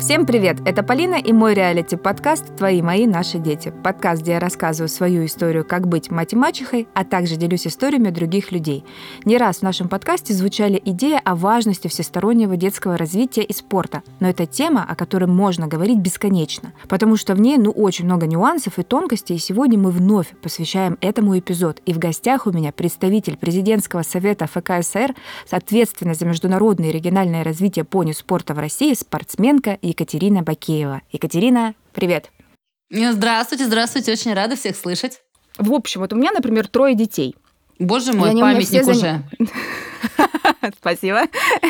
Всем привет! Это Полина и мой реалити-подкаст «Твои, мои, наши дети». Подкаст, где я рассказываю свою историю, как быть мать и мачехой, а также делюсь историями других людей. Не раз в нашем подкасте звучали идеи о важности всестороннего детского развития и спорта, но это тема, о которой можно говорить бесконечно, потому что в ней ну очень много нюансов и тонкостей, и сегодня мы вновь посвящаем этому эпизод. И в гостях у меня представитель президентского совета ФКСР, ответственная за международное и региональное развитие пони спорта в России, спортсменка Екатерина Бакеева. Екатерина, привет. Здравствуйте, здравствуйте, очень рада всех слышать. В общем, вот у меня, например, трое детей. Боже мой, памятник уже. Спасибо.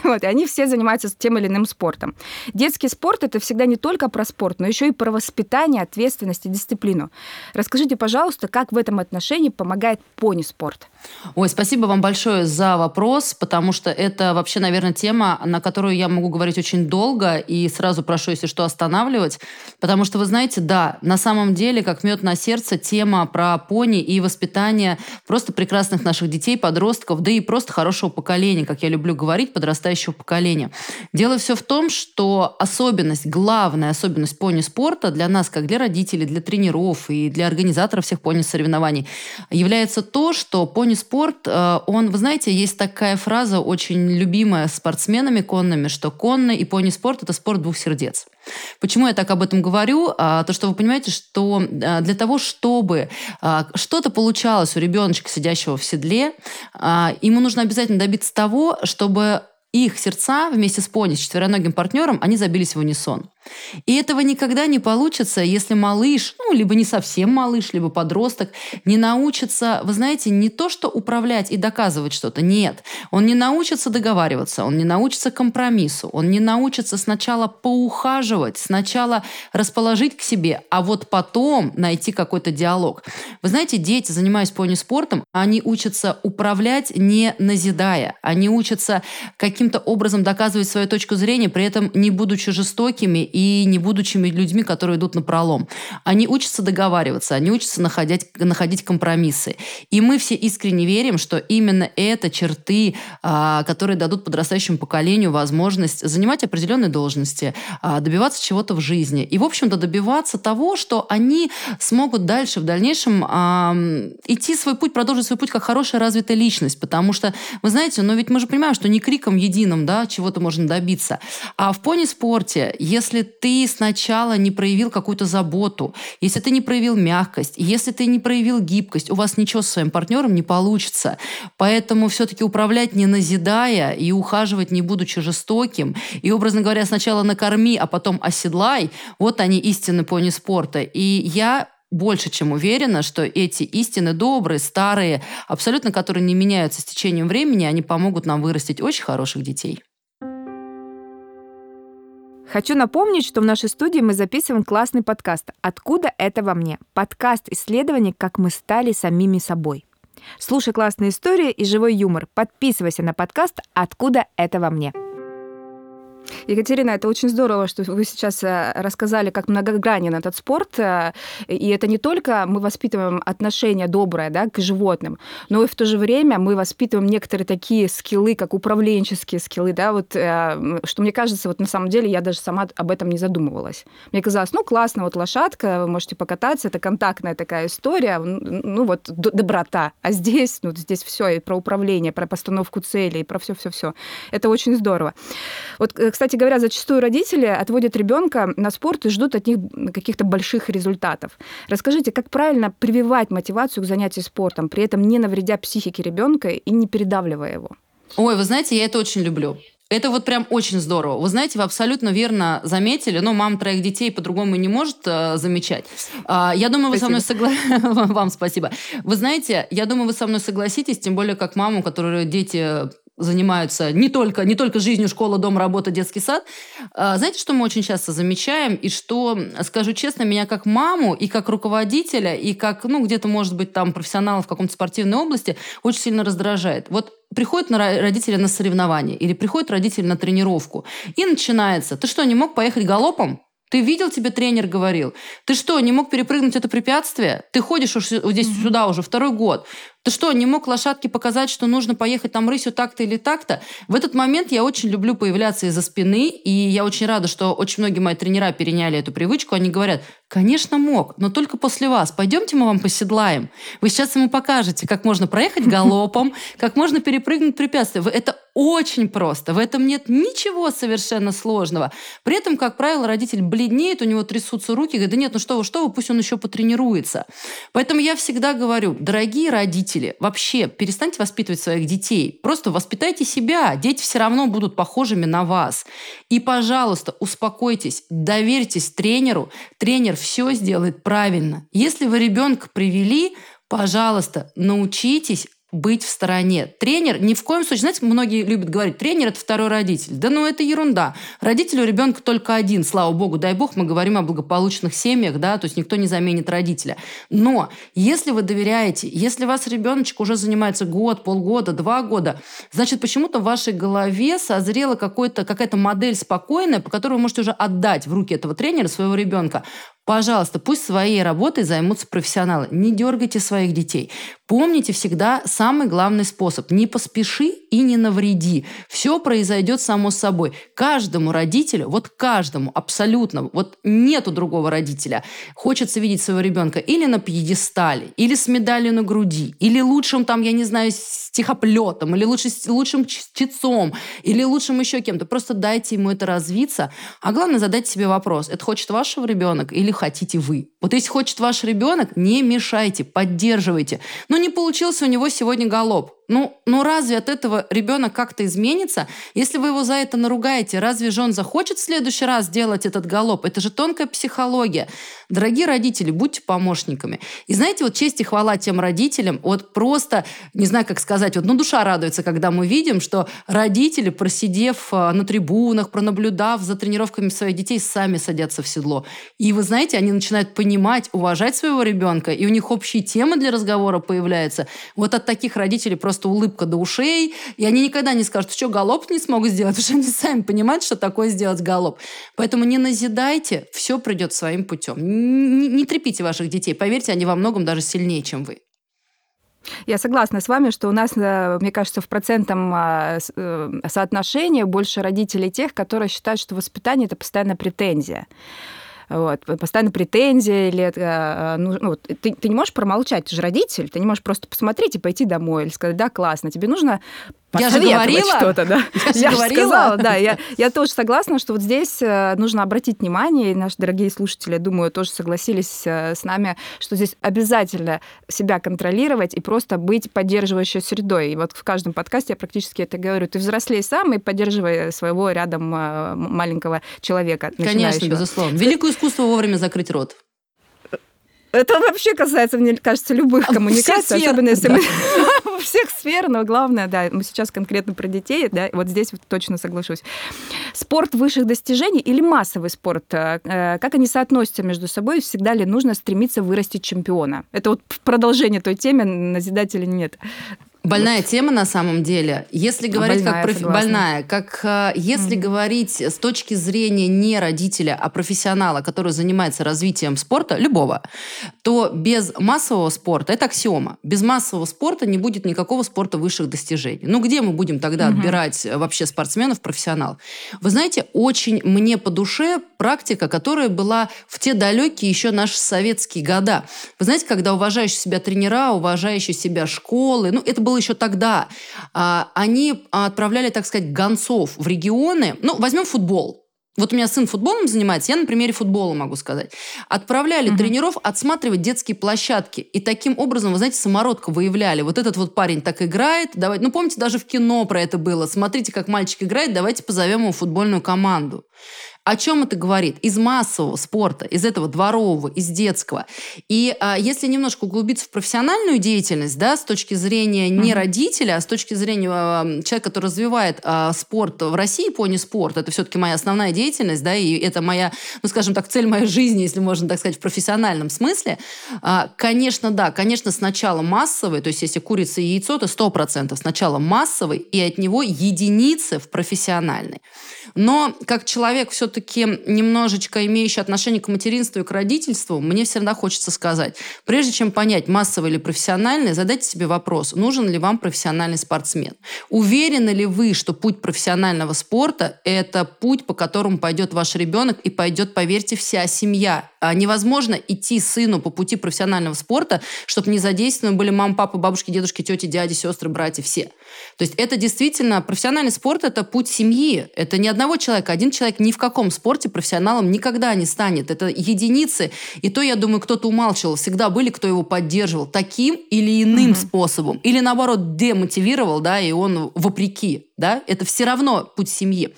Вот, и они все занимаются тем или иным спортом. Детский спорт – это всегда не только про спорт, но еще и про воспитание, ответственность и дисциплину. Расскажите, пожалуйста, как в этом отношении помогает пони-спорт? Ой, спасибо вам большое за вопрос, потому что это вообще, наверное, тема, на которую я могу говорить очень долго, и сразу прошу, если что, останавливать, потому что, вы знаете, да, на самом деле, как мед на сердце, тема про пони и воспитание просто прекрасных наших детей, подростков, да и просто хорошего поколения, как я люблю говорить, подрастающего поколения. Дело все в том, что особенность, главная особенность пони-спорта для нас, как для родителей, для тренеров и для организаторов всех пони-соревнований, является то, что пони-спорт, э, он, вы знаете, есть такая фраза очень любимая спортсменами конными, что конный и пони-спорт – это спорт двух сердец. Почему я так об этом говорю? А, то, что вы понимаете, что а, для того, чтобы а, что-то получалось у ребеночка, сидящего в седле, ему нужно обязательно добиться того, чтобы их сердца вместе с пони, с четвероногим партнером, они забились в унисон. И этого никогда не получится, если малыш, ну, либо не совсем малыш, либо подросток, не научится, вы знаете, не то, что управлять и доказывать что-то, нет. Он не научится договариваться, он не научится компромиссу, он не научится сначала поухаживать, сначала расположить к себе, а вот потом найти какой-то диалог. Вы знаете, дети, занимаясь пони-спортом, они учатся управлять, не назидая. Они учатся каким-то образом доказывать свою точку зрения, при этом не будучи жестокими и не будучи людьми, которые идут на пролом. Они учатся договариваться, они учатся находить, находить компромиссы. И мы все искренне верим, что именно это черты, а, которые дадут подрастающему поколению возможность занимать определенные должности, а, добиваться чего-то в жизни. И, в общем-то, добиваться того, что они смогут дальше, в дальнейшем идти свой путь, продолжить свой путь как хорошая развитая личность. Потому что, вы знаете, но ведь мы же понимаем, что не криком единым да, чего-то можно добиться. А в пони-спорте, если ты сначала не проявил какую-то заботу, если ты не проявил мягкость, если ты не проявил гибкость, у вас ничего со своим партнером не получится. Поэтому все-таки управлять не назидая и ухаживать не будучи жестоким, и, образно говоря, сначала накорми, а потом оседлай, вот они истины пони спорта. И я больше чем уверена, что эти истины добрые, старые, абсолютно которые не меняются с течением времени, они помогут нам вырастить очень хороших детей. Хочу напомнить, что в нашей студии мы записываем классный подкаст «Откуда это во мне?» Подкаст исследований «Как мы стали самими собой». Слушай классные истории и живой юмор. Подписывайся на подкаст «Откуда это во мне?» Екатерина, это очень здорово, что вы сейчас э, рассказали, как многогранен этот спорт. Э, и это не только мы воспитываем отношение доброе да, к животным, но и в то же время мы воспитываем некоторые такие скиллы, как управленческие скиллы, да, вот, э, что мне кажется, вот на самом деле я даже сама об этом не задумывалась. Мне казалось, ну, классно, вот лошадка, вы можете покататься, это контактная такая история, ну, вот доброта. А здесь, ну, здесь все и про управление, про постановку целей, про все-все-все. Это очень здорово. Вот, кстати говоря, зачастую родители отводят ребенка на спорт и ждут от них каких-то больших результатов. Расскажите, как правильно прививать мотивацию к занятию спортом, при этом не навредя психике ребенка и не передавливая его? Ой, вы знаете, я это очень люблю. Это вот прям очень здорово. Вы знаете, вы абсолютно верно заметили, но мама троих детей по-другому не может э, замечать. Э, я думаю, вы спасибо. со мной согласитесь. Вам спасибо. Вы знаете, я думаю, вы со мной согласитесь, тем более как маму, которую дети занимаются не только, не только жизнью школа, дом, работа, детский сад. А, знаете, что мы очень часто замечаем, и что, скажу честно, меня как маму и как руководителя, и как, ну, где-то, может быть, там профессионала в каком-то спортивной области очень сильно раздражает. Вот приходят на родители на соревнования или приходят родители на тренировку, и начинается, ты что, не мог поехать галопом? Ты видел, тебе тренер говорил. Ты что, не мог перепрыгнуть это препятствие? Ты ходишь уж здесь mm-hmm. сюда уже второй год. Ты что, не мог лошадке показать, что нужно поехать там рысью так-то или так-то? В этот момент я очень люблю появляться из-за спины, и я очень рада, что очень многие мои тренера переняли эту привычку. Они говорят, конечно, мог, но только после вас. Пойдемте мы вам поседлаем. Вы сейчас ему покажете, как можно проехать галопом, как можно перепрыгнуть препятствия. Это очень просто. В этом нет ничего совершенно сложного. При этом, как правило, родитель бледнеет, у него трясутся руки, говорит, да нет, ну что вы, что вы, пусть он еще потренируется. Поэтому я всегда говорю, дорогие родители, вообще перестаньте воспитывать своих детей. Просто воспитайте себя. Дети все равно будут похожими на вас. И, пожалуйста, успокойтесь, доверьтесь тренеру. Тренер все сделает правильно. Если вы ребенка привели, пожалуйста, научитесь быть в стороне. Тренер ни в коем случае, знаете, многие любят говорить, тренер – это второй родитель. Да ну это ерунда. Родитель у ребенка только один, слава богу, дай бог, мы говорим о благополучных семьях, да, то есть никто не заменит родителя. Но если вы доверяете, если у вас ребеночек уже занимается год, полгода, два года, значит, почему-то в вашей голове созрела какая-то модель спокойная, по которой вы можете уже отдать в руки этого тренера своего ребенка. Пожалуйста, пусть своей работой займутся профессионалы. Не дергайте своих детей. Помните всегда самый главный способ. Не поспеши и не навреди. Все произойдет само собой. Каждому родителю, вот каждому абсолютно, вот нету другого родителя, хочется видеть своего ребенка или на пьедестале, или с медалью на груди, или лучшим там, я не знаю, стихоплетом, или лучше, лучшим чтецом, или лучшим еще кем-то. Просто дайте ему это развиться. А главное, задайте себе вопрос. Это хочет вашего ребенок или хотите вы. Вот если хочет ваш ребенок, не мешайте, поддерживайте. Но не получился у него сегодня галоп. Ну, ну разве от этого ребенок как-то изменится? Если вы его за это наругаете, разве же он захочет в следующий раз делать этот галоп? Это же тонкая психология. Дорогие родители, будьте помощниками. И знаете, вот честь и хвала тем родителям, вот просто, не знаю, как сказать, вот ну душа радуется, когда мы видим, что родители, просидев а, на трибунах, пронаблюдав за тренировками своих детей, сами садятся в седло. И вы знаете, они начинают понимать, уважать своего ребенка, и у них общие темы для разговора появляются. Вот от таких родителей просто просто улыбка до ушей, и они никогда не скажут, что галоп не смогут сделать, потому что они сами понимают, что такое сделать галоп. Поэтому не назидайте, все придет своим путем. Не, не трепите ваших детей, поверьте, они во многом даже сильнее, чем вы. Я согласна с вами, что у нас, э, мне кажется, в процентном а, э, соотношении больше родителей тех, которые считают, что воспитание – это постоянная претензия. Вот, постоянно претензии или э, ну, ну, ты, ты не можешь промолчать, ты же родитель, ты не можешь просто посмотреть и пойти домой или сказать, да, классно, тебе нужно я же говорила что-то, да. Я, я же говорила. Сказала, да. Я, я тоже согласна, что вот здесь э, нужно обратить внимание, и наши дорогие слушатели, думаю, тоже согласились э, с нами, что здесь обязательно себя контролировать и просто быть поддерживающей средой. И вот в каждом подкасте я практически это говорю. Ты взрослей сам и поддерживай своего рядом э, маленького человека. Конечно, безусловно. Великое искусство вовремя закрыть рот. Это вообще касается, мне кажется, любых а коммуникаций, особенно если да. мы всех сфер, но главное, да, мы сейчас конкретно про детей, да, вот здесь вот точно соглашусь. Спорт высших достижений или массовый спорт, э, э, как они соотносятся между собой, всегда ли нужно стремиться вырастить чемпиона? Это вот продолжение той темы, назидателя нет. Больная вот. тема на самом деле. Если говорить больная, как профи... больная, как если mm-hmm. говорить с точки зрения не родителя, а профессионала, который занимается развитием спорта любого, то без массового спорта это аксиома. Без массового спорта не будет никакого спорта высших достижений. Ну где мы будем тогда mm-hmm. отбирать э, вообще спортсменов, профессионалов? Вы знаете, очень мне по душе практика, которая была в те далекие еще наши советские года. Вы знаете, когда уважающие себя тренера, уважающие себя школы, ну это было было еще тогда. А, они отправляли, так сказать, гонцов в регионы. Ну, возьмем футбол. Вот у меня сын футболом занимается, я на примере футбола могу сказать. Отправляли угу. тренеров отсматривать детские площадки. И таким образом, вы знаете, самородка выявляли. Вот этот вот парень так играет. Давайте, ну, помните, даже в кино про это было. Смотрите, как мальчик играет, давайте позовем его футбольную команду. О чем это говорит? Из массового спорта, из этого дворового, из детского. И а, если немножко углубиться в профессиональную деятельность, да, с точки зрения не mm-hmm. родителя, а с точки зрения а, человека, который развивает а, спорт в России, пони-спорт, это все-таки моя основная деятельность, да, и это моя, ну, скажем так, цель моей жизни, если можно так сказать, в профессиональном смысле. А, конечно, да, конечно, сначала массовый, то есть если курица и яйцо, то 100% сначала массовый, и от него единицы в профессиональный. Но как человек все все-таки немножечко имеющий отношение к материнству и к родительству, мне всегда хочется сказать, прежде чем понять, массовый или профессиональный, задайте себе вопрос, нужен ли вам профессиональный спортсмен. Уверены ли вы, что путь профессионального спорта – это путь, по которому пойдет ваш ребенок и пойдет, поверьте, вся семья. А невозможно идти сыну по пути профессионального спорта, чтобы не задействованы были мама, папа, бабушки, дедушки, тети, дяди, сестры, братья, все. То есть это действительно профессиональный спорт – это путь семьи. Это не одного человека. Один человек ни в каком спорте профессионалом никогда не станет. Это единицы. И то, я думаю, кто-то умалчивал. Всегда были, кто его поддерживал таким или иным угу. способом. Или, наоборот, демотивировал, да, и он вопреки. Да? Это все равно путь семьи.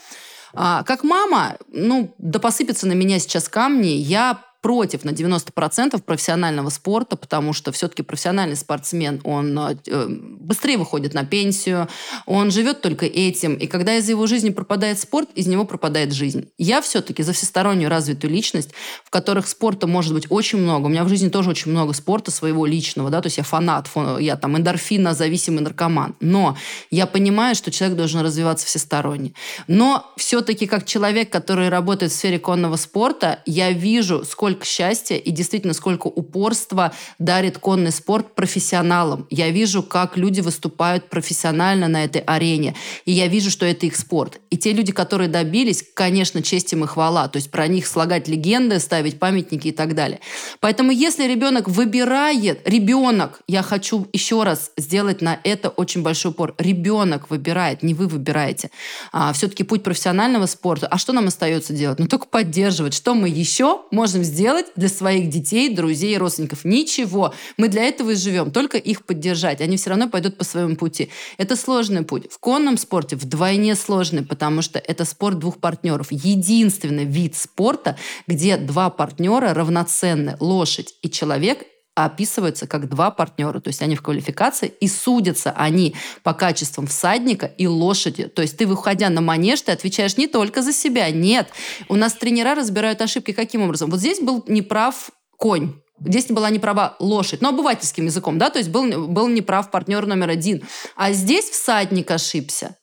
А, как мама, ну, да посыпятся на меня сейчас камни, я против на 90% профессионального спорта, потому что все-таки профессиональный спортсмен, он э, быстрее выходит на пенсию, он живет только этим, и когда из его жизни пропадает спорт, из него пропадает жизнь. Я все-таки за всестороннюю развитую личность, в которых спорта может быть очень много. У меня в жизни тоже очень много спорта своего личного, да, то есть я фанат, я там эндорфина зависимый наркоман. Но я понимаю, что человек должен развиваться всесторонне. Но все-таки как человек, который работает в сфере конного спорта, я вижу, сколько сколько счастья и действительно сколько упорства дарит конный спорт профессионалам. Я вижу, как люди выступают профессионально на этой арене. И я вижу, что это их спорт. И те люди, которые добились, конечно, честь им и хвала. То есть про них слагать легенды, ставить памятники и так далее. Поэтому если ребенок выбирает, ребенок, я хочу еще раз сделать на это очень большой упор, ребенок выбирает, не вы выбираете. А, все-таки путь профессионального спорта. А что нам остается делать? Ну, только поддерживать. Что мы еще можем сделать сделать для своих детей, друзей родственников? Ничего. Мы для этого и живем. Только их поддержать. Они все равно пойдут по своему пути. Это сложный путь. В конном спорте вдвойне сложный, потому что это спорт двух партнеров. Единственный вид спорта, где два партнера равноценны. Лошадь и человек описываются как два партнера. То есть они в квалификации, и судятся они по качествам всадника и лошади. То есть ты, выходя на манеж, ты отвечаешь не только за себя. Нет. У нас тренера разбирают ошибки каким образом? Вот здесь был неправ конь. Здесь была неправа лошадь, но обывательским языком, да, то есть был, был неправ партнер номер один. А здесь всадник ошибся.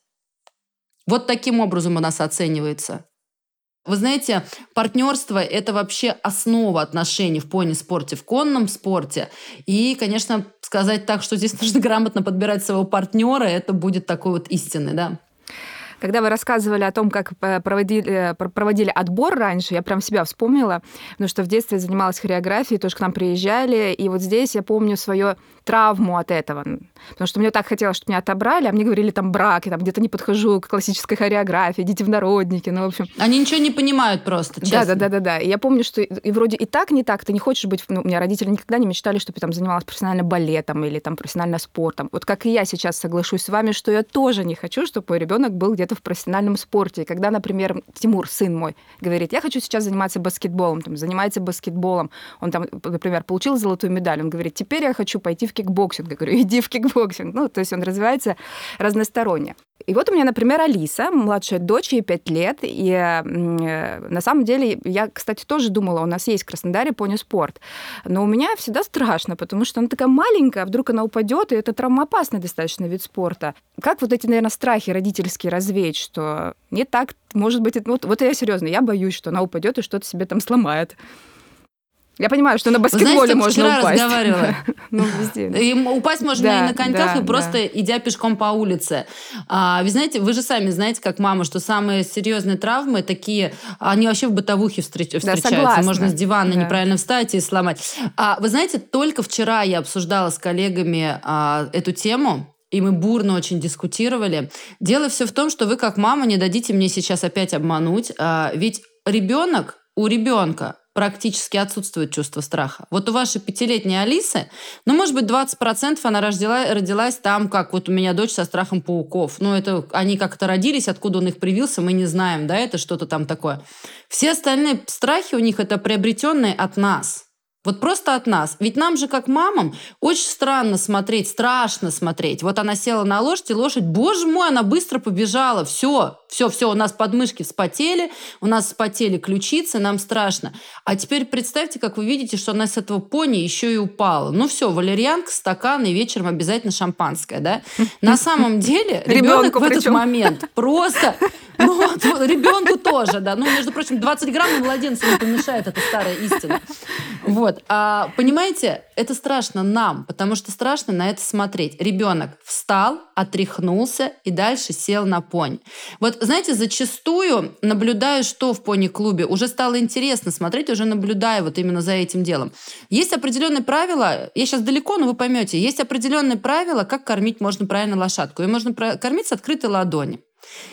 Вот таким образом у нас оценивается. Вы знаете, партнерство – это вообще основа отношений в пони-спорте, в конном спорте. И, конечно, сказать так, что здесь нужно грамотно подбирать своего партнера, это будет такой вот истинный, да. Когда вы рассказывали о том, как проводили, проводили отбор раньше, я прям себя вспомнила, потому что в детстве занималась хореографией, тоже к нам приезжали, и вот здесь я помню свою травму от этого. Потому что мне так хотелось, чтобы меня отобрали, а мне говорили там брак, я там где-то не подхожу к классической хореографии, идите в народники, ну, в общем. Они ничего не понимают просто, честно. Да, да, да, да, да. И я помню, что и вроде и так, не так, ты не хочешь быть, ну, у меня родители никогда не мечтали, чтобы я там занималась профессионально балетом или там профессионально спортом. Вот как и я сейчас соглашусь с вами, что я тоже не хочу, чтобы мой ребенок был где-то в профессиональном спорте. И когда, например, Тимур, сын мой, говорит, я хочу сейчас заниматься баскетболом, там, занимается баскетболом, он там, например, получил золотую медаль, он говорит, теперь я хочу пойти в кикбоксинг. Я говорю, иди в кикбоксинг. Ну, то есть он развивается разносторонне. И вот у меня, например, Алиса, младшая дочь, ей 5 лет. И э, на самом деле, я, кстати, тоже думала, у нас есть в Краснодаре пони-спорт. Но у меня всегда страшно, потому что она такая маленькая, а вдруг она упадет, и это травмоопасный достаточно вид спорта. Как вот эти, наверное, страхи родительские развеять, что не так, может быть, вот, вот я серьезно, я боюсь, что она упадет и что-то себе там сломает. Я понимаю, что на баскетболе Знаете, можно вчера упасть. разговаривала. ну, везде. Упасть можно да, и на коньках, да, и просто да. идя пешком по улице. А, вы знаете, вы же сами знаете, как мама, что самые серьезные травмы такие, они вообще в бытовухе встреч, встречаются. Согласна. Можно с дивана неправильно встать и сломать. А, вы знаете, только вчера я обсуждала с коллегами а, эту тему, и мы бурно очень дискутировали. Дело все в том, что вы как мама не дадите мне сейчас опять обмануть, а, ведь ребенок у ребенка практически отсутствует чувство страха. Вот у вашей пятилетней Алисы, ну, может быть, 20% она родила, родилась там, как вот у меня дочь со страхом пауков. Ну, это они как-то родились, откуда он их привился, мы не знаем, да, это что-то там такое. Все остальные страхи у них это приобретенные от нас. Вот просто от нас. Ведь нам же, как мамам, очень странно смотреть, страшно смотреть. Вот она села на лошадь, и лошадь, боже мой, она быстро побежала. Все, все, все, у нас подмышки вспотели, у нас вспотели ключицы, нам страшно. А теперь представьте, как вы видите, что она с этого пони еще и упала. Ну все, валерьянка, стакан и вечером обязательно шампанское, да? На самом деле ребенок в этот момент просто Ну, ребенку тоже, да. Ну, между прочим, 20 грамм младенцу не помешает, это старая истина. Вот. А, понимаете, это страшно нам, потому что страшно на это смотреть. Ребенок встал, отряхнулся и дальше сел на пони. Вот, знаете, зачастую наблюдаю, что в пони-клубе, уже стало интересно смотреть, уже наблюдаю вот именно за этим делом. Есть определенные правила, я сейчас далеко, но вы поймете, есть определенные правила, как кормить можно правильно лошадку. Ее можно кормить с открытой ладони.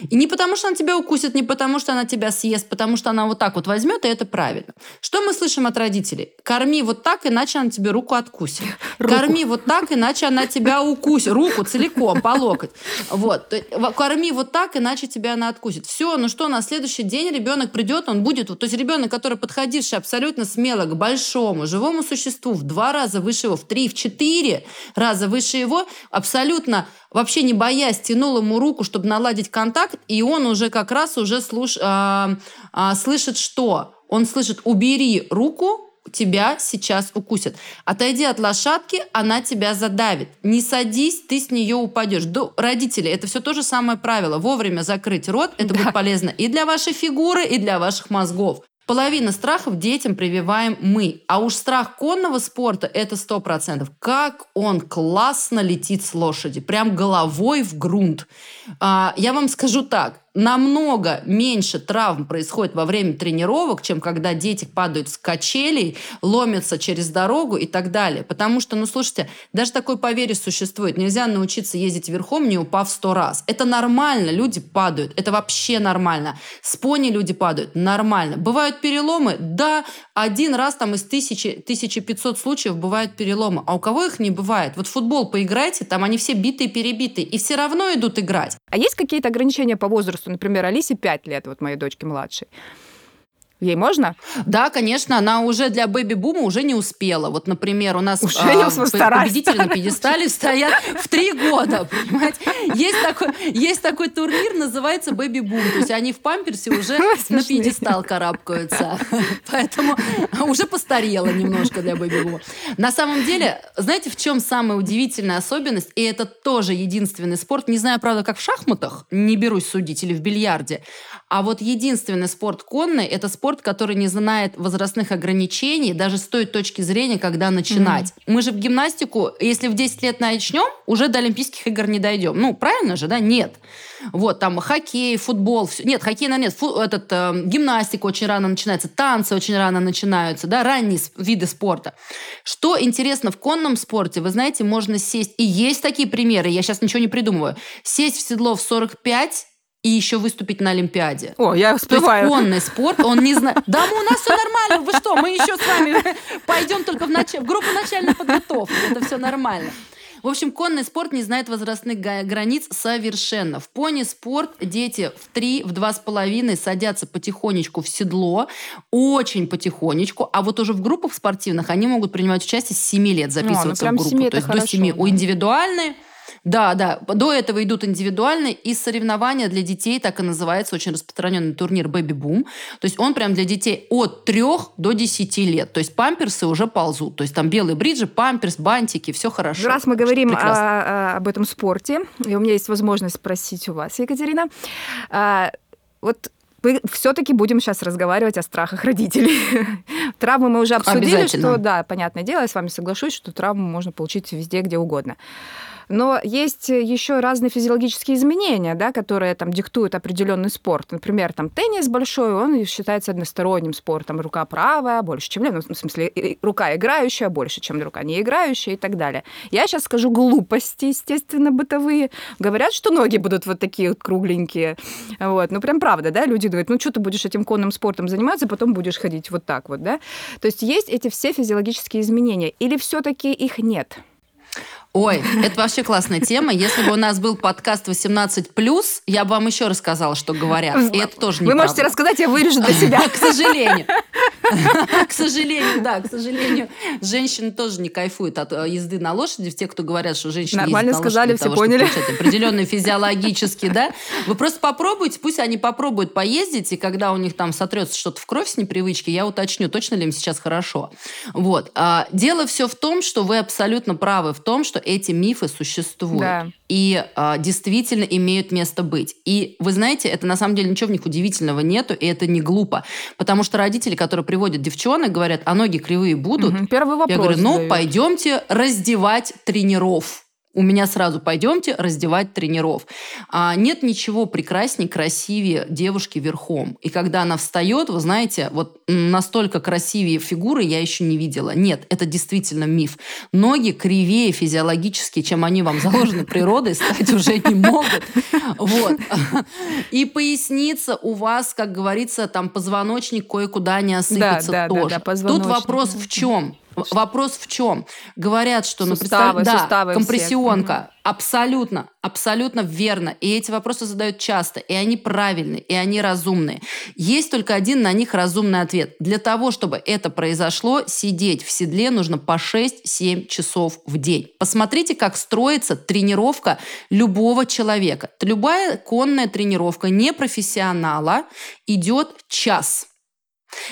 И не потому, что она тебя укусит, не потому, что она тебя съест, потому что она вот так вот возьмет, и это правильно. Что мы слышим от родителей? Корми вот так, иначе она тебе руку откусит. Руку. Корми вот так, иначе она тебя укусит. Руку целиком, по локоть. Вот. Корми вот так, иначе тебя она откусит. Все, ну что, на следующий день ребенок придет, он будет... То есть ребенок, который подходивший абсолютно смело к большому живому существу, в два раза выше его, в три, в четыре раза выше его, абсолютно вообще не боясь, тянул ему руку, чтобы наладить контакт, и он уже как раз уже слуш, а, а, слышит что? Он слышит «убери руку», тебя сейчас укусят. Отойди от лошадки, она тебя задавит. Не садись, ты с нее упадешь. До родители, это все то же самое правило. Вовремя закрыть рот, это да. будет полезно и для вашей фигуры, и для ваших мозгов. Половина страхов детям прививаем мы. А уж страх конного спорта – это сто процентов. Как он классно летит с лошади. Прям головой в грунт. А, я вам скажу так намного меньше травм происходит во время тренировок, чем когда дети падают с качелей, ломятся через дорогу и так далее. Потому что, ну, слушайте, даже такой поверье существует. Нельзя научиться ездить верхом, не упав сто раз. Это нормально, люди падают. Это вообще нормально. С пони люди падают. Нормально. Бывают переломы? Да, один раз там из тысячи, 1500 случаев бывают переломы. А у кого их не бывает? Вот футбол поиграйте, там они все битые-перебитые. И все равно идут играть. А есть какие-то ограничения по возрасту? Например, Алисе 5 лет, вот моей дочке младшей. Ей можно? Да, конечно, она уже для бэби-бума уже не успела. Вот, например, у нас уже а, победители на пьедестале стоят в три года, понимаете? Есть такой, есть такой турнир, называется бэби-бум. То есть они в памперсе уже на пьедестал карабкаются. Поэтому уже постарела немножко для бэби-бума. На самом деле, знаете, в чем самая удивительная особенность? И это тоже единственный спорт. Не знаю, правда, как в шахматах, не берусь судить, или в бильярде. А вот единственный спорт конный – это спорт, который не знает возрастных ограничений, даже с той точки зрения, когда начинать. Mm-hmm. Мы же в гимнастику, если в 10 лет начнем, уже до Олимпийских игр не дойдем. Ну, правильно же, да? Нет. Вот, там хоккей, футбол. Все. Нет, хоккей, на нет. Фу, этот, э, гимнастика очень рано начинается, танцы очень рано начинаются, да, ранние виды спорта. Что интересно в конном спорте, вы знаете, можно сесть, и есть такие примеры, я сейчас ничего не придумываю, сесть в седло в 45 и еще выступить на Олимпиаде. О, я успеваю. То есть конный спорт, он не знает. Да, мы, у нас все нормально, вы что, мы еще с вами пойдем только в, нач... в группу начальной подготовки, это все нормально. В общем, конный спорт не знает возрастных границ совершенно. В пони-спорт дети в три, в два с половиной садятся потихонечку в седло, очень потихонечку, а вот уже в группах спортивных они могут принимать участие с 7 лет, записываться ну, ну, в группу. То есть хорошо, до 7 да. у индивидуальные да, да. До этого идут индивидуальные, и соревнования для детей, так и называется очень распространенный турнир Baby Boom. То есть он прям для детей от 3 до 10 лет. То есть памперсы уже ползут. То есть там белые бриджи, памперс, бантики, все хорошо. Раз мы говорим о, о, об этом спорте, и у меня есть возможность спросить у вас, Екатерина, а, вот мы все-таки будем сейчас разговаривать о страхах родителей. Травмы мы уже обсудили, что, да, понятное дело, я с вами соглашусь, что травму можно получить везде, где угодно. Но есть еще разные физиологические изменения, да, которые там диктуют определенный спорт. Например, там теннис большой, он считается односторонним спортом. Рука правая больше, чем левая. Ну, в смысле, рука играющая больше, чем рука не играющая и так далее. Я сейчас скажу глупости, естественно, бытовые. Говорят, что ноги будут вот такие вот кругленькие. Вот. Ну, прям правда, да, люди думают, ну, что ты будешь этим конным спортом заниматься, потом будешь ходить вот так вот, да. То есть есть эти все физиологические изменения. Или все-таки их нет? Ой, это вообще классная тема. Если бы у нас был подкаст 18+, я бы вам еще рассказала, что говорят. И это тоже не Вы можете рассказать, я вырежу для себя. К сожалению. К сожалению, да, к сожалению, женщины тоже не кайфуют от э, езды на лошади. Те, кто говорят, что женщины Нормально сказали, все поняли. Определенные физиологические, да. Вы просто попробуйте, пусть они попробуют поездить, и когда у них там сотрется что-то в кровь с непривычки, я уточню, точно ли им сейчас хорошо. Вот. А, дело все в том, что вы абсолютно правы в том, что эти мифы существуют. Да. и э, действительно имеют место быть. И вы знаете, это на самом деле ничего в них удивительного нету, и это не глупо. Потому что родители, которые приводят девчонок, говорят, а ноги кривые будут. Угу. Первый вопрос. Я говорю, ну, дают. пойдемте раздевать тренеров у меня сразу пойдемте раздевать тренеров. А нет ничего прекраснее, красивее девушки верхом. И когда она встает, вы знаете, вот настолько красивее фигуры я еще не видела. Нет, это действительно миф. Ноги кривее физиологически, чем они вам заложены природой, стать уже не могут. Вот. И поясница у вас, как говорится, там позвоночник кое-куда не осыпется да, да, тоже. Да, да, Тут вопрос в чем? Вопрос в чем? Говорят, что ну, суставы, да, суставы компрессионка. Всех. Абсолютно, абсолютно верно. И эти вопросы задают часто, и они правильные, и они разумные. Есть только один на них разумный ответ. Для того, чтобы это произошло, сидеть в седле нужно по 6-7 часов в день. Посмотрите, как строится тренировка любого человека. Любая конная тренировка непрофессионала идет час.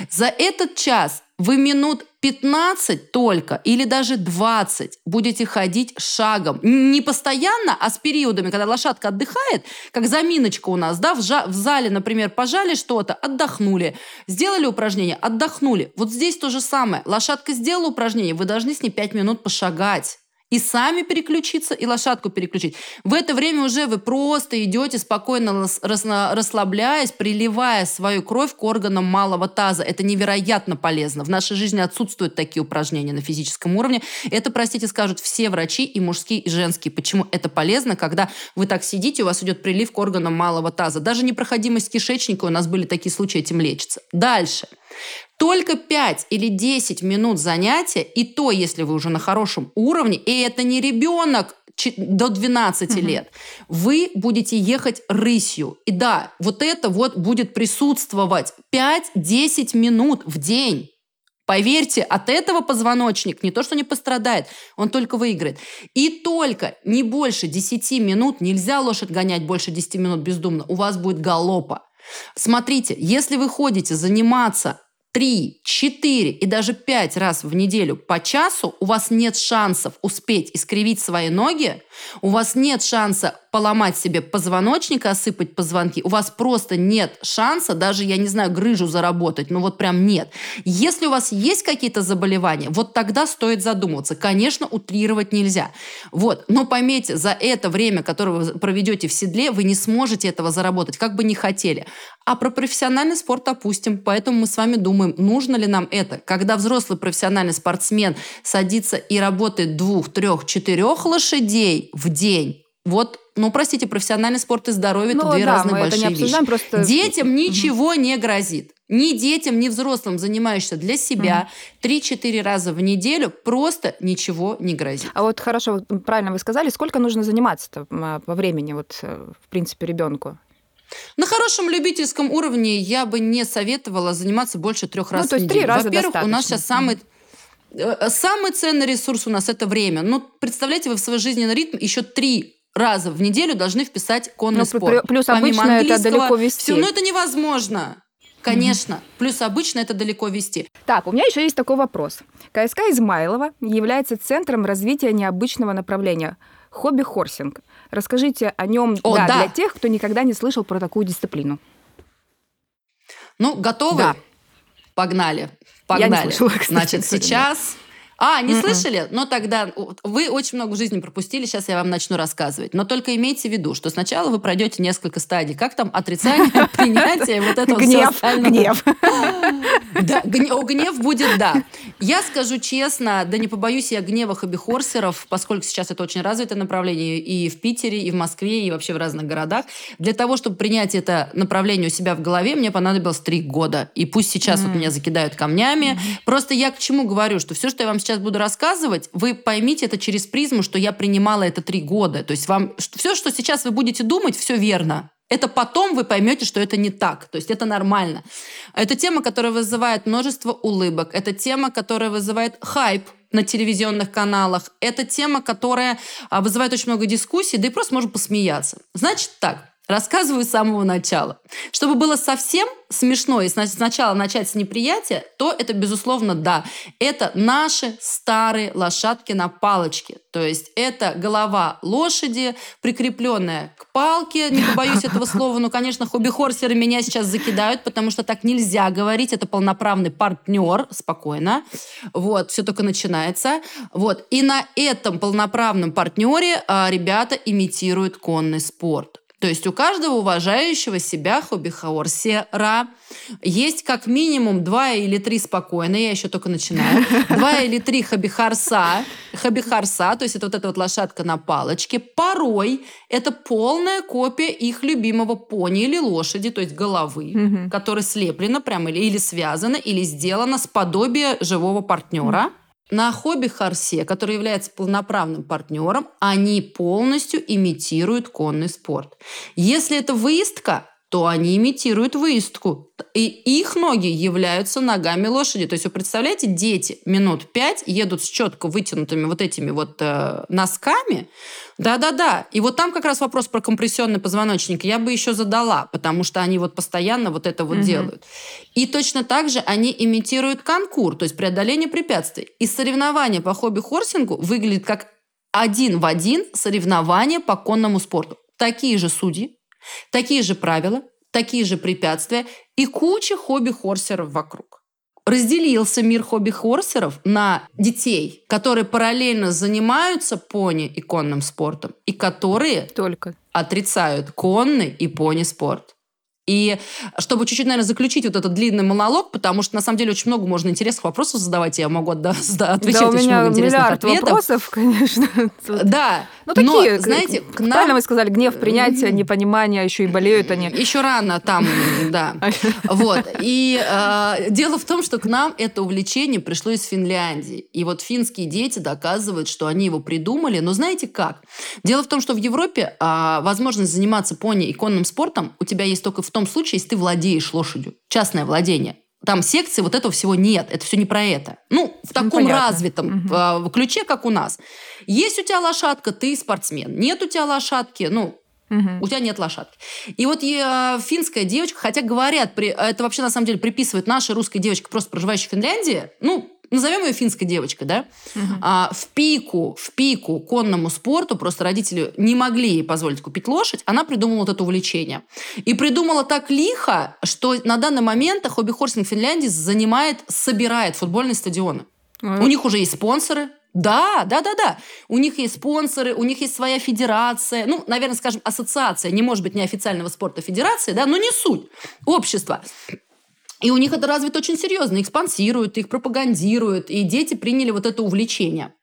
За этот час вы минут 15 только или даже 20 будете ходить шагом. Не постоянно, а с периодами, когда лошадка отдыхает, как заминочка у нас, да, в, жа- в зале, например, пожали что-то, отдохнули, сделали упражнение, отдохнули. Вот здесь то же самое. Лошадка сделала упражнение, вы должны с ней 5 минут пошагать и сами переключиться, и лошадку переключить. В это время уже вы просто идете спокойно расслабляясь, приливая свою кровь к органам малого таза. Это невероятно полезно. В нашей жизни отсутствуют такие упражнения на физическом уровне. Это, простите, скажут все врачи, и мужские, и женские. Почему это полезно, когда вы так сидите, у вас идет прилив к органам малого таза. Даже непроходимость кишечника, у нас были такие случаи, этим лечится. Дальше. Только 5 или 10 минут занятия, и то, если вы уже на хорошем уровне, и это не ребенок до 12 угу. лет, вы будете ехать рысью. И да, вот это вот будет присутствовать 5-10 минут в день. Поверьте, от этого позвоночник не то, что не пострадает, он только выиграет. И только не больше 10 минут, нельзя лошадь гонять больше 10 минут бездумно, у вас будет галопа. Смотрите, если вы ходите заниматься три, четыре и даже пять раз в неделю по часу, у вас нет шансов успеть искривить свои ноги, у вас нет шанса поломать себе позвоночник, осыпать позвонки, у вас просто нет шанса даже, я не знаю, грыжу заработать, ну вот прям нет. Если у вас есть какие-то заболевания, вот тогда стоит задумываться. Конечно, утрировать нельзя. Вот. Но поймите, за это время, которое вы проведете в седле, вы не сможете этого заработать, как бы не хотели. А про профессиональный спорт опустим. Поэтому мы с вами думаем, нужно ли нам это. Когда взрослый профессиональный спортсмен садится и работает двух, трех, четырех лошадей в день, вот, ну, простите, профессиональный спорт и здоровье ну, это две да, разные мы большие это не обсуждаем, вещи. Просто... Детям ничего не грозит. Ни детям, ни взрослым, занимающимся для себя три-четыре раза в неделю, просто ничего не грозит. А вот хорошо, правильно вы сказали, сколько нужно заниматься а, по времени, вот, э, в принципе, ребенку? На хорошем любительском уровне я бы не советовала заниматься больше трех раз ну, то есть в неделю. Три раза Во-первых, достаточно. у нас сейчас самый э, самый ценный ресурс у нас это время. Ну, представляете, вы в свой жизненный ритм еще три раза в неделю должны вписать конный ну, спорт. Плюс обычно это далеко вести. Все, ну это невозможно. Конечно. Mm-hmm. Плюс обычно это далеко вести. Так, у меня еще есть такой вопрос. КСК Измайлова является центром развития необычного направления хобби-хорсинг. Расскажите о нем о, да, да. для тех, кто никогда не слышал про такую дисциплину. Ну, готовы? Да. Погнали. Погнали. Я не слышала, кстати, Значит, сейчас а, не Мгм. слышали? Но тогда вы очень много в жизни пропустили, сейчас я вам начну рассказывать. Но только имейте в виду, что сначала вы пройдете несколько стадий. Как там отрицание, принятие, вот это Гнев, гнев. Да, гнев будет, да. Я скажу честно, да не побоюсь я гнева хобби-хорсеров, поскольку сейчас это очень развитое направление и в Питере, и в Москве, и вообще в разных городах. Для того, чтобы принять это направление у себя в голове, мне понадобилось три года. И пусть сейчас вот меня закидают камнями. Просто я к чему говорю, что все, что я вам сейчас буду рассказывать, вы поймите это через призму, что я принимала это три года. То есть вам все, что сейчас вы будете думать, все верно. Это потом вы поймете, что это не так. То есть это нормально. Это тема, которая вызывает множество улыбок. Это тема, которая вызывает хайп на телевизионных каналах. Это тема, которая а, вызывает очень много дискуссий, да и просто можно посмеяться. Значит так, Рассказываю с самого начала. Чтобы было совсем смешно, и сначала начать с неприятия, то это, безусловно, да. Это наши старые лошадки на палочке. То есть это голова лошади, прикрепленная к палке. Не побоюсь этого слова, но, конечно, хобби-хорсеры меня сейчас закидают, потому что так нельзя говорить. Это полноправный партнер. Спокойно. Вот, все только начинается. Вот. И на этом полноправном партнере а, ребята имитируют конный спорт. То есть у каждого уважающего себя хобби-хорсера есть как минимум два или три спокойно, я еще только начинаю, два или три хобби-хорса, хобби-хорса, то есть это вот эта вот лошадка на палочке. Порой это полная копия их любимого пони или лошади, то есть головы, угу. которая слеплена прямо или, или связана, или сделана с подобия живого партнера. Угу. На хобби Харсе, который является полноправным партнером, они полностью имитируют конный спорт. Если это выездка, то они имитируют выездку. И их ноги являются ногами лошади. То есть вы представляете, дети минут пять едут с четко вытянутыми вот этими вот э, носками. Да-да-да. И вот там как раз вопрос про компрессионный позвоночник я бы еще задала, потому что они вот постоянно вот это вот угу. делают. И точно так же они имитируют конкур, то есть преодоление препятствий. И соревнования по хобби-хорсингу выглядят как один в один соревнования по конному спорту. Такие же судьи, такие же правила, такие же препятствия и куча хобби-хорсеров вокруг. Разделился мир хобби-хорсеров на детей, которые параллельно занимаются пони и конным спортом, и которые Только. отрицают конный и пони-спорт. И чтобы чуть-чуть, наверное, заключить вот этот длинный монолог, потому что на самом деле очень много можно интересных вопросов задавать, я могу отвечать да, у очень меня много интересных миллиард ответов. вопросов, конечно. Да. Ну, такие, но, знаете, к нам... правильно вы сказали, гнев, принятие, непонимание, еще и болеют они. Еще рано там, да. Вот. И э, дело в том, что к нам это увлечение пришло из Финляндии. И вот финские дети доказывают, что они его придумали. Но знаете как? Дело в том, что в Европе э, возможность заниматься пони и конным спортом у тебя есть только в том том случае, если ты владеешь лошадью. Частное владение. Там секции вот этого всего нет. Это все не про это. Ну, в ну, таком Понятно. развитом угу. ключе, как у нас. Есть у тебя лошадка, ты спортсмен. Нет у тебя лошадки, ну, Угу. У тебя нет лошадки. И вот э, финская девочка, хотя говорят, при, это вообще на самом деле приписывает наша русская девочка, просто проживающая в Финляндии, ну, назовем ее финской девочкой, да, угу. а, в пику, в пику конному спорту, просто родители не могли ей позволить купить лошадь, она придумала вот это увлечение. И придумала так лихо, что на данный момент хобби-хорсинг Финляндии занимает, собирает футбольные стадионы. Mm. У них уже есть спонсоры, да, да, да, да. У них есть спонсоры, у них есть своя федерация. Ну, наверное, скажем, ассоциация. Не может быть неофициального спорта федерации, да, но не суть. Общество. И у них это развито очень серьезно. Их спонсируют, их пропагандируют. И дети приняли вот это увлечение.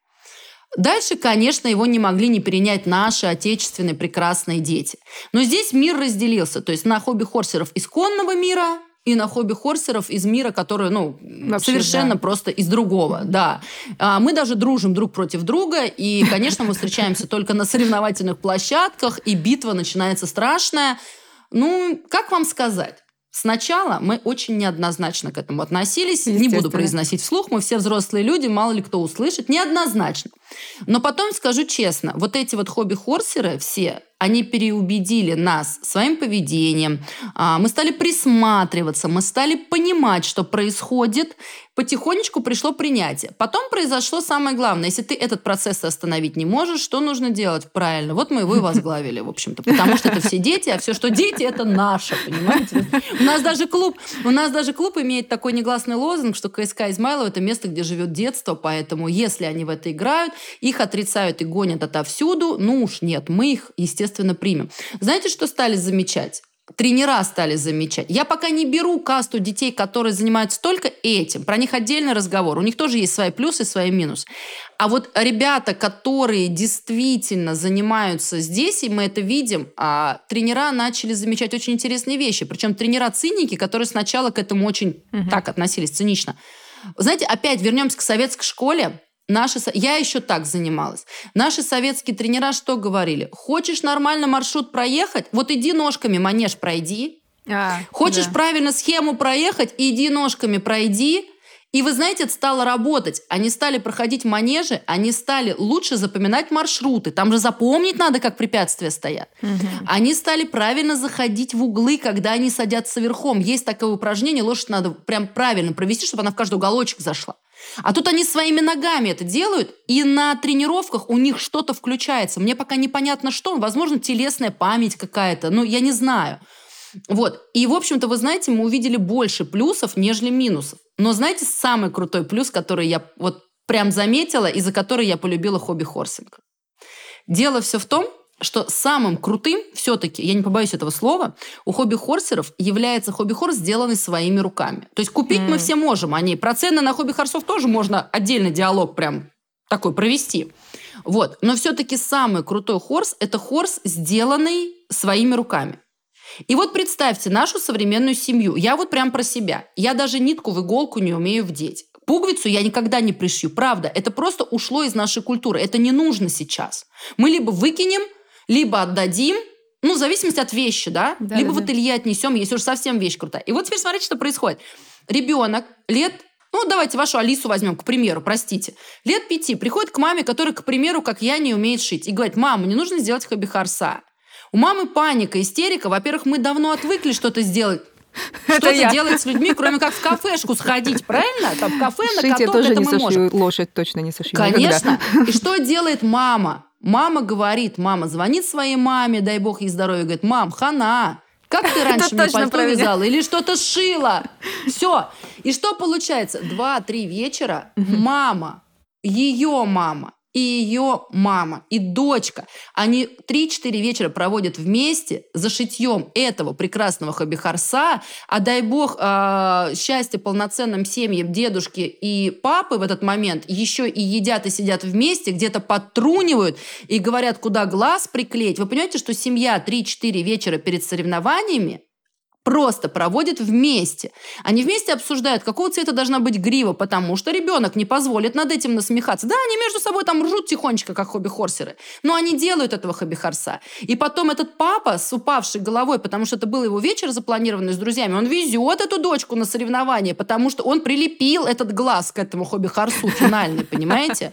Дальше, конечно, его не могли не перенять наши отечественные прекрасные дети. Но здесь мир разделился. То есть на хобби-хорсеров исконного мира и на хобби-хорсеров из мира, который, ну, Вообще, совершенно да. просто из другого, да. А мы даже дружим друг против друга, и, конечно, мы встречаемся только на соревновательных площадках, и битва начинается страшная. Ну, как вам сказать? Сначала мы очень неоднозначно к этому относились. Не буду произносить вслух, мы все взрослые люди, мало ли кто услышит. Неоднозначно. Но потом скажу честно, вот эти вот хобби-хорсеры все, они переубедили нас своим поведением. А, мы стали присматриваться, мы стали понимать, что происходит. Потихонечку пришло принятие. Потом произошло самое главное. Если ты этот процесс остановить не можешь, что нужно делать? Правильно. Вот мы его и возглавили, в общем-то. Потому что это все дети, а все, что дети, это наше, понимаете? У нас даже клуб, у нас даже клуб имеет такой негласный лозунг, что КСК Измайлова – это место, где живет детство, поэтому если они в это играют, их отрицают и гонят отовсюду, ну уж нет, мы их, естественно, естественно, примем. Знаете, что стали замечать? тренера стали замечать. Я пока не беру касту детей, которые занимаются только этим. Про них отдельный разговор. У них тоже есть свои плюсы, свои минусы. А вот ребята, которые действительно занимаются здесь, и мы это видим, а, тренера начали замечать очень интересные вещи. Причем тренера-циники, которые сначала к этому очень угу. так относились цинично. Знаете, опять вернемся к советской школе. Наши, я еще так занималась. Наши советские тренера что говорили? Хочешь нормально маршрут проехать? Вот иди ножками манеж пройди. А, Хочешь да. правильно схему проехать? Иди ножками пройди. И вы знаете, это стало работать. Они стали проходить манежи, они стали лучше запоминать маршруты. Там же запомнить надо, как препятствия стоят. Мгм. Они стали правильно заходить в углы, когда они садятся верхом. Есть такое упражнение, лошадь надо прям правильно провести, чтобы она в каждый уголочек зашла. А тут они своими ногами это делают, и на тренировках у них что-то включается. Мне пока непонятно что, возможно, телесная память какая-то, ну, я не знаю. Вот. И, в общем-то, вы знаете, мы увидели больше плюсов, нежели минусов. Но знаете, самый крутой плюс, который я вот прям заметила, и за который я полюбила хобби-хорсинг? Дело все в том, что самым крутым все-таки, я не побоюсь этого слова, у хобби-хорсеров является хобби-хорс, сделанный своими руками. То есть купить мы М. все можем. Они, про цены на хобби-хорсов тоже можно отдельный диалог прям такой провести. Вот. Но все-таки самый крутой хорс – это хорс, сделанный своими руками. И вот представьте нашу современную семью. Я вот прям про себя. Я даже нитку в иголку не умею вдеть. Пуговицу я никогда не пришью. Правда, это просто ушло из нашей культуры. Это не нужно сейчас. Мы либо выкинем, либо отдадим, ну, в зависимости от вещи, да? Да, либо да, в да. ателье отнесем, если уж совсем вещь крутая. И вот теперь смотрите, что происходит. Ребенок лет ну, давайте вашу Алису возьмем, к примеру, простите. Лет пяти приходит к маме, которая, к примеру, как я, не умеет шить. И говорит, мама, мне нужно сделать хобби-хорса. У мамы паника, истерика. Во-первых, мы давно отвыкли что-то сделать. Что-то я. делать с людьми, кроме как в кафешку сходить, правильно? Там в кафе на Шить я каток, тоже это не мы можем. сошью, лошадь точно не сошью. никогда. Конечно. И что делает мама? Мама говорит, мама звонит своей маме, дай бог ей здоровья, говорит, мам, хана, как ты раньше мне пальто вязала или что-то шила? Все. И что получается? Два-три вечера мама, ее мама и ее мама, и дочка, они 3-4 вечера проводят вместе за шитьем этого прекрасного хобби-хорса, а дай бог э, счастья полноценным семьям дедушки и папы в этот момент еще и едят и сидят вместе, где-то подтрунивают и говорят, куда глаз приклеить. Вы понимаете, что семья 3-4 вечера перед соревнованиями просто проводят вместе. Они вместе обсуждают, какого цвета должна быть грива, потому что ребенок не позволит над этим насмехаться. Да, они между собой там ржут тихонечко, как хобби-хорсеры, но они делают этого хобби-хорса. И потом этот папа с упавшей головой, потому что это был его вечер запланированный с друзьями, он везет эту дочку на соревнования, потому что он прилепил этот глаз к этому хобби-хорсу финальный, понимаете?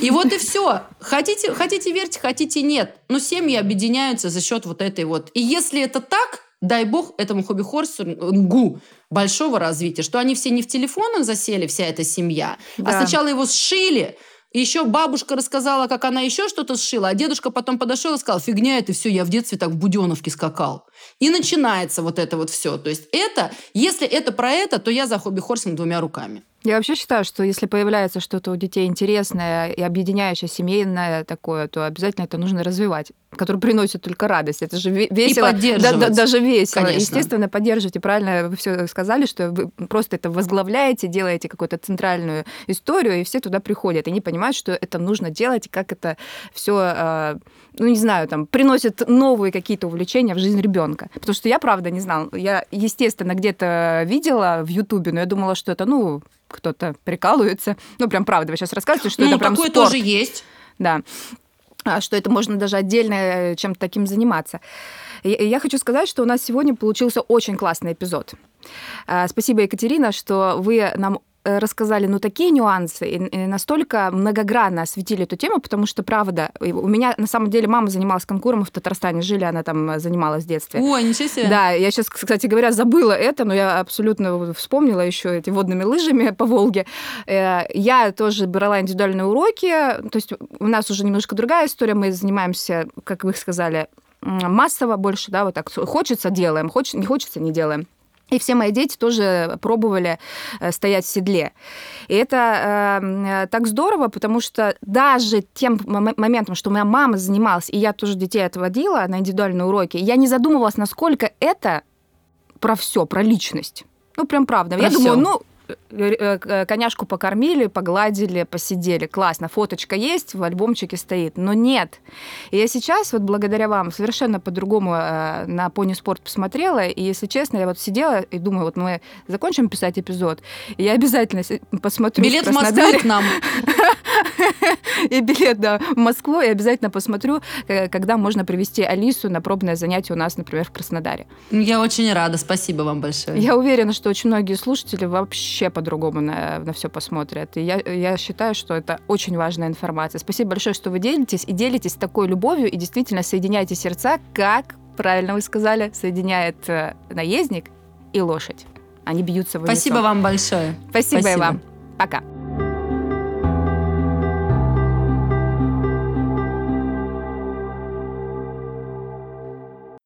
И вот и все. Хотите, хотите верьте, хотите нет. Но семьи объединяются за счет вот этой вот. И если это так, дай бог этому хобби-хорсингу большого развития, что они все не в телефонах засели, вся эта семья, а Да. сначала его сшили, еще бабушка рассказала, как она еще что-то сшила, а дедушка потом подошел и сказал, фигня это все, я в детстве так в Буденовке скакал. И начинается вот это вот все. То есть это, если это про это, то я за хобби-хорсинг двумя руками. Я вообще считаю, что если появляется что-то у детей интересное и объединяющее, семейное такое, то обязательно это нужно развивать, которое приносит только радость. Это же ве- весело. поддерживать. Да- да- даже весело. Конечно. Естественно, поддерживать. И правильно вы все сказали, что вы просто это возглавляете, делаете какую-то центральную историю, и все туда приходят. И они понимают, что это нужно делать, и как это все, ну, не знаю, там, приносит новые какие-то увлечения в жизнь ребенка. Потому что я, правда, не знала. Я, естественно, где-то видела в Ютубе, но я думала, что это, ну, кто-то прикалывается. Ну, прям правда, вы сейчас рассказываете, что ну, это прям такое спорт. тоже есть. Да. А, Что это можно даже отдельно э, чем-то таким заниматься. И- Я хочу сказать, что у нас сегодня получился очень классный эпизод. А, Спасибо, Екатерина, что вы нам рассказали ну такие нюансы и и настолько многогранно осветили эту тему, потому что, правда, у меня на самом деле мама занималась конкуром в Татарстане, жили, она там э, занималась в детстве. Ой, ничего себе. Да, я сейчас, кстати говоря, забыла это, но я абсолютно вспомнила еще эти водными лыжами по Волге. Э, Я тоже брала индивидуальные уроки, то есть у нас уже немножко другая история, мы занимаемся, как вы сказали, массово больше, да, вот так хочется делаем, хочется, не хочется не делаем. И все мои дети тоже пробовали э, стоять в седле. И это э, э, так здорово, потому что даже тем мом- моментом, что моя мама занималась, и я тоже детей отводила на индивидуальные уроки, я не задумывалась, насколько это про все, про личность. Ну, прям правда. Про я думаю, всё. ну, э, э, коняшку покормили, погладили, посидели. Классно, фоточка есть, в альбомчике стоит. Но нет. И я сейчас, вот благодаря вам, совершенно по-другому э, на пони спорт посмотрела. И, если честно, я вот сидела и думаю, вот мы закончим писать эпизод, и я обязательно посмотрю Билет в Москву к нам. и билет да, в Москву, и обязательно посмотрю, э, когда можно привести Алису на пробное занятие у нас, например, в Краснодаре. Я очень рада. Спасибо вам большое. Я уверена, что очень многие слушатели вообще вообще по-другому на, на все посмотрят. И я, я считаю, что это очень важная информация. Спасибо большое, что вы делитесь и делитесь такой любовью и действительно соединяете сердца, как правильно вы сказали, соединяет э, наездник и лошадь. Они бьются в Спасибо вам большое. Спасибо, Спасибо. и вам. Пока.